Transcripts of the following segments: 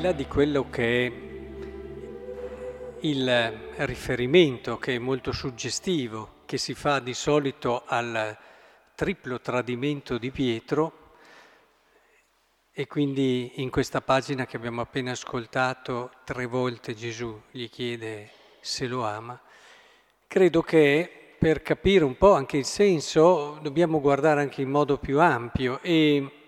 di là di quello che è il riferimento, che è molto suggestivo, che si fa di solito al triplo tradimento di Pietro, e quindi in questa pagina che abbiamo appena ascoltato, tre volte Gesù gli chiede se lo ama, credo che per capire un po' anche il senso dobbiamo guardare anche in modo più ampio e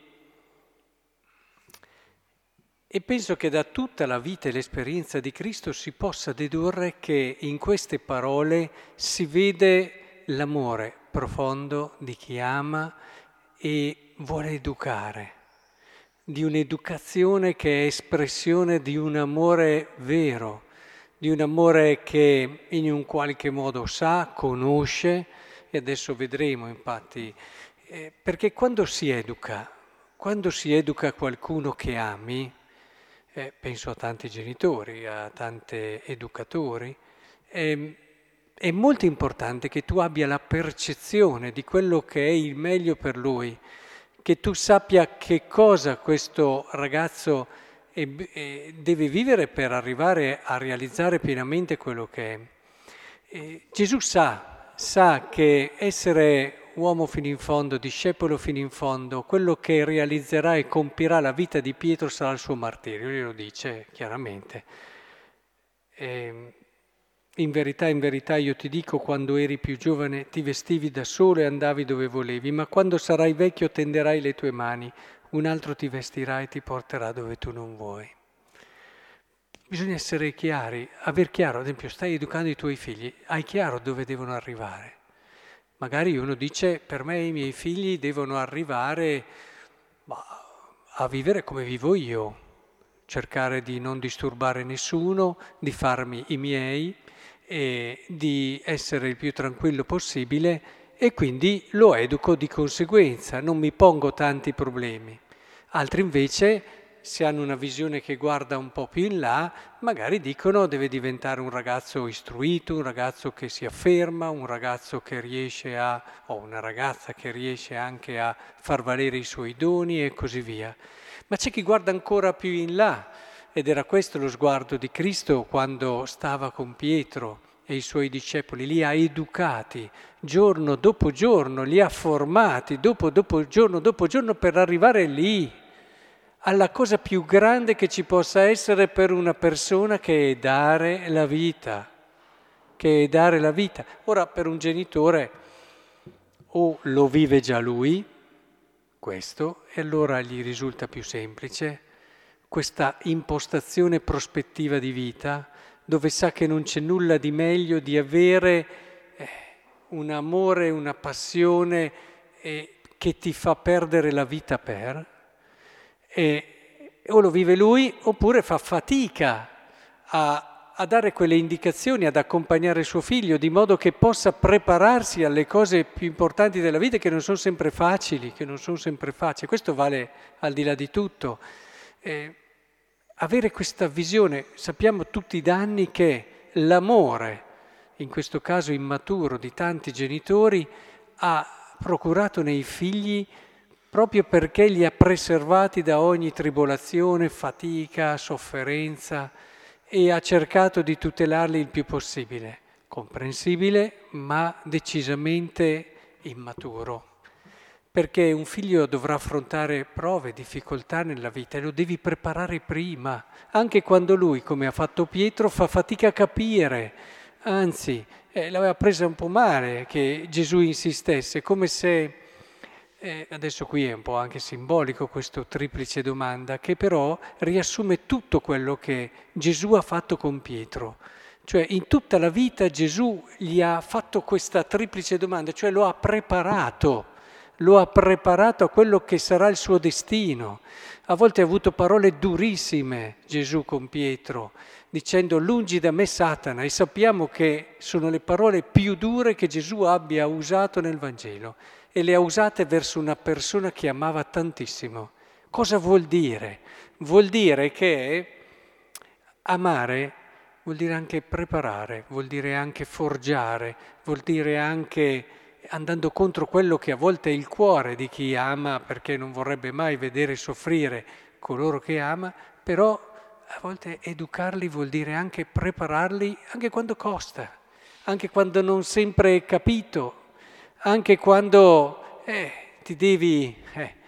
e penso che da tutta la vita e l'esperienza di Cristo si possa dedurre che in queste parole si vede l'amore profondo di chi ama e vuole educare, di un'educazione che è espressione di un amore vero, di un amore che in un qualche modo sa, conosce, e adesso vedremo infatti, eh, perché quando si educa, quando si educa qualcuno che ami, eh, penso a tanti genitori, a tanti educatori, eh, è molto importante che tu abbia la percezione di quello che è il meglio per lui, che tu sappia che cosa questo ragazzo deve vivere per arrivare a realizzare pienamente quello che è. Eh, Gesù sa, sa che essere uomo fino in fondo, discepolo fino in fondo, quello che realizzerà e compirà la vita di Pietro sarà il suo martirio, lui lo dice chiaramente. E ehm, in verità, in verità io ti dico, quando eri più giovane ti vestivi da solo e andavi dove volevi, ma quando sarai vecchio tenderai le tue mani, un altro ti vestirà e ti porterà dove tu non vuoi. Bisogna essere chiari, aver chiaro, ad esempio stai educando i tuoi figli, hai chiaro dove devono arrivare. Magari uno dice, per me i miei figli devono arrivare a vivere come vivo io, cercare di non disturbare nessuno, di farmi i miei e di essere il più tranquillo possibile e quindi lo educo di conseguenza, non mi pongo tanti problemi. Altri invece se hanno una visione che guarda un po' più in là, magari dicono deve diventare un ragazzo istruito, un ragazzo che si afferma, un ragazzo che riesce a, o una ragazza che riesce anche a far valere i suoi doni e così via. Ma c'è chi guarda ancora più in là, ed era questo lo sguardo di Cristo quando stava con Pietro e i suoi discepoli, li ha educati giorno dopo giorno, li ha formati dopo, dopo, giorno dopo giorno per arrivare lì alla cosa più grande che ci possa essere per una persona che è dare la vita, che è dare la vita. Ora per un genitore o lo vive già lui, questo, e allora gli risulta più semplice questa impostazione prospettiva di vita, dove sa che non c'è nulla di meglio di avere eh, un amore, una passione eh, che ti fa perdere la vita per, e o lo vive lui oppure fa fatica a, a, dare quelle indicazioni, ad accompagnare suo figlio, di modo che possa prepararsi alle cose più importanti della vita che non sono sempre facili, che non sono sempre facili. Questo vale al di là di tutto. Eh, avere questa visione, sappiamo tutti i danni che l'amore, in questo caso immaturo, di tanti genitori, ha procurato nei figli proprio perché li ha preservati da ogni tribolazione, fatica, sofferenza e ha cercato di tutelarli il più possibile. Comprensibile, ma decisamente immaturo. Perché un figlio dovrà affrontare prove, difficoltà nella vita e lo devi preparare prima, anche quando lui, come ha fatto Pietro, fa fatica a capire. Anzi, eh, l'aveva presa un po' male che Gesù insistesse, come se e adesso qui è un po' anche simbolico questo triplice domanda, che però riassume tutto quello che Gesù ha fatto con Pietro. Cioè in tutta la vita Gesù gli ha fatto questa triplice domanda, cioè lo ha preparato, lo ha preparato a quello che sarà il suo destino. A volte ha avuto parole durissime Gesù con Pietro, dicendo lungi da me Satana, e sappiamo che sono le parole più dure che Gesù abbia usato nel Vangelo e le ha usate verso una persona che amava tantissimo. Cosa vuol dire? Vuol dire che amare vuol dire anche preparare, vuol dire anche forgiare, vuol dire anche andando contro quello che a volte è il cuore di chi ama perché non vorrebbe mai vedere soffrire coloro che ama, però a volte educarli vuol dire anche prepararli, anche quando costa, anche quando non sempre è capito, anche quando eh, ti devi... Eh,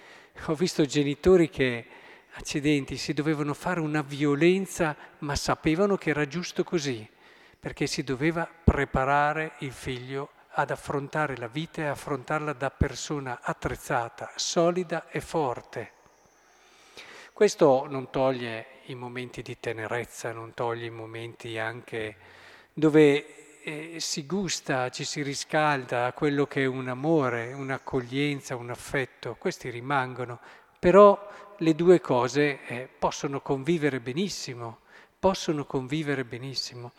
ho visto genitori che, accidenti, si dovevano fare una violenza, ma sapevano che era giusto così, perché si doveva preparare il figlio ad affrontare la vita e affrontarla da persona attrezzata, solida e forte. Questo non toglie i momenti di tenerezza, non toglie i momenti anche dove eh, si gusta, ci si riscalda a quello che è un amore, un'accoglienza, un affetto, questi rimangono, però le due cose eh, possono convivere benissimo, possono convivere benissimo.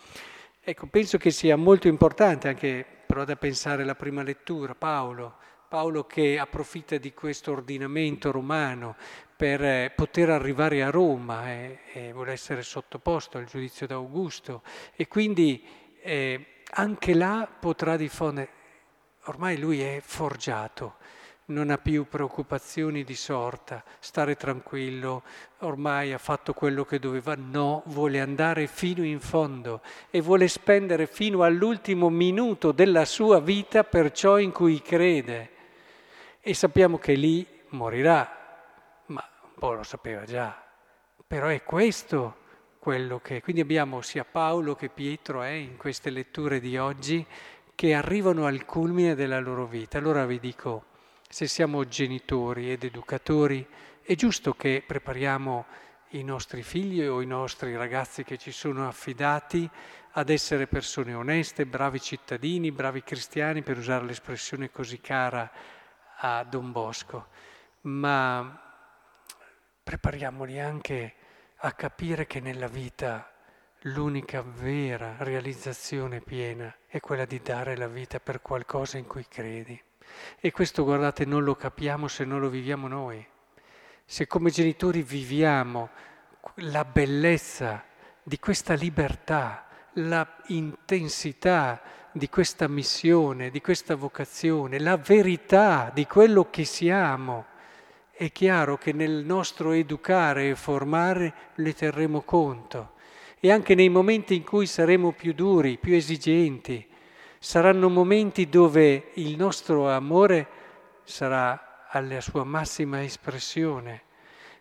Ecco, penso che sia molto importante anche però da pensare la prima lettura, Paolo, Paolo che approfitta di questo ordinamento romano per eh, poter arrivare a Roma e, e vuole essere sottoposto al giudizio d'Augusto e quindi eh, anche là potrà diffondere, ormai lui è forgiato, non ha più preoccupazioni di sorta, stare tranquillo, ormai ha fatto quello che doveva, no, vuole andare fino in fondo e vuole spendere fino all'ultimo minuto della sua vita per ciò in cui crede. E sappiamo che lì morirà, po' lo sapeva già, però è questo quello che... Quindi abbiamo sia Paolo che Pietro eh, in queste letture di oggi che arrivano al culmine della loro vita. Allora vi dico, se siamo genitori ed educatori, è giusto che prepariamo i nostri figli o i nostri ragazzi che ci sono affidati ad essere persone oneste, bravi cittadini, bravi cristiani, per usare l'espressione così cara a Don Bosco. Ma prepariamoli anche a capire che nella vita l'unica vera realizzazione piena è quella di dare la vita per qualcosa in cui credi. E questo, guardate, non lo capiamo se non lo viviamo noi. Se come genitori viviamo la bellezza di questa libertà, la intensità di questa missione, di questa vocazione, la verità di quello che siamo, è chiaro che nel nostro educare e formare ne terremo conto e anche nei momenti in cui saremo più duri, più esigenti, saranno momenti dove il nostro amore sarà alla sua massima espressione.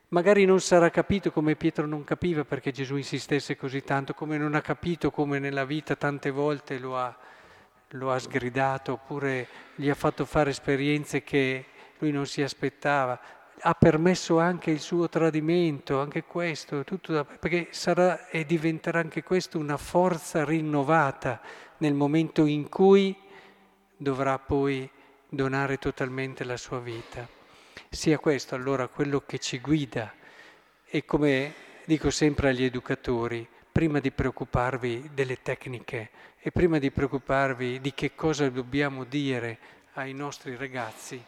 Magari non sarà capito come Pietro non capiva perché Gesù insistesse così tanto, come non ha capito come nella vita tante volte lo ha, lo ha sgridato oppure gli ha fatto fare esperienze che lui non si aspettava ha permesso anche il suo tradimento, anche questo, da, perché sarà e diventerà anche questo una forza rinnovata nel momento in cui dovrà poi donare totalmente la sua vita. Sia questo allora quello che ci guida e come dico sempre agli educatori, prima di preoccuparvi delle tecniche e prima di preoccuparvi di che cosa dobbiamo dire ai nostri ragazzi,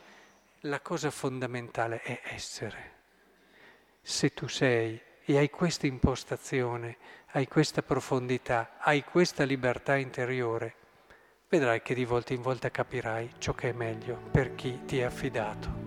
la cosa fondamentale è essere. Se tu sei e hai questa impostazione, hai questa profondità, hai questa libertà interiore, vedrai che di volta in volta capirai ciò che è meglio per chi ti è affidato.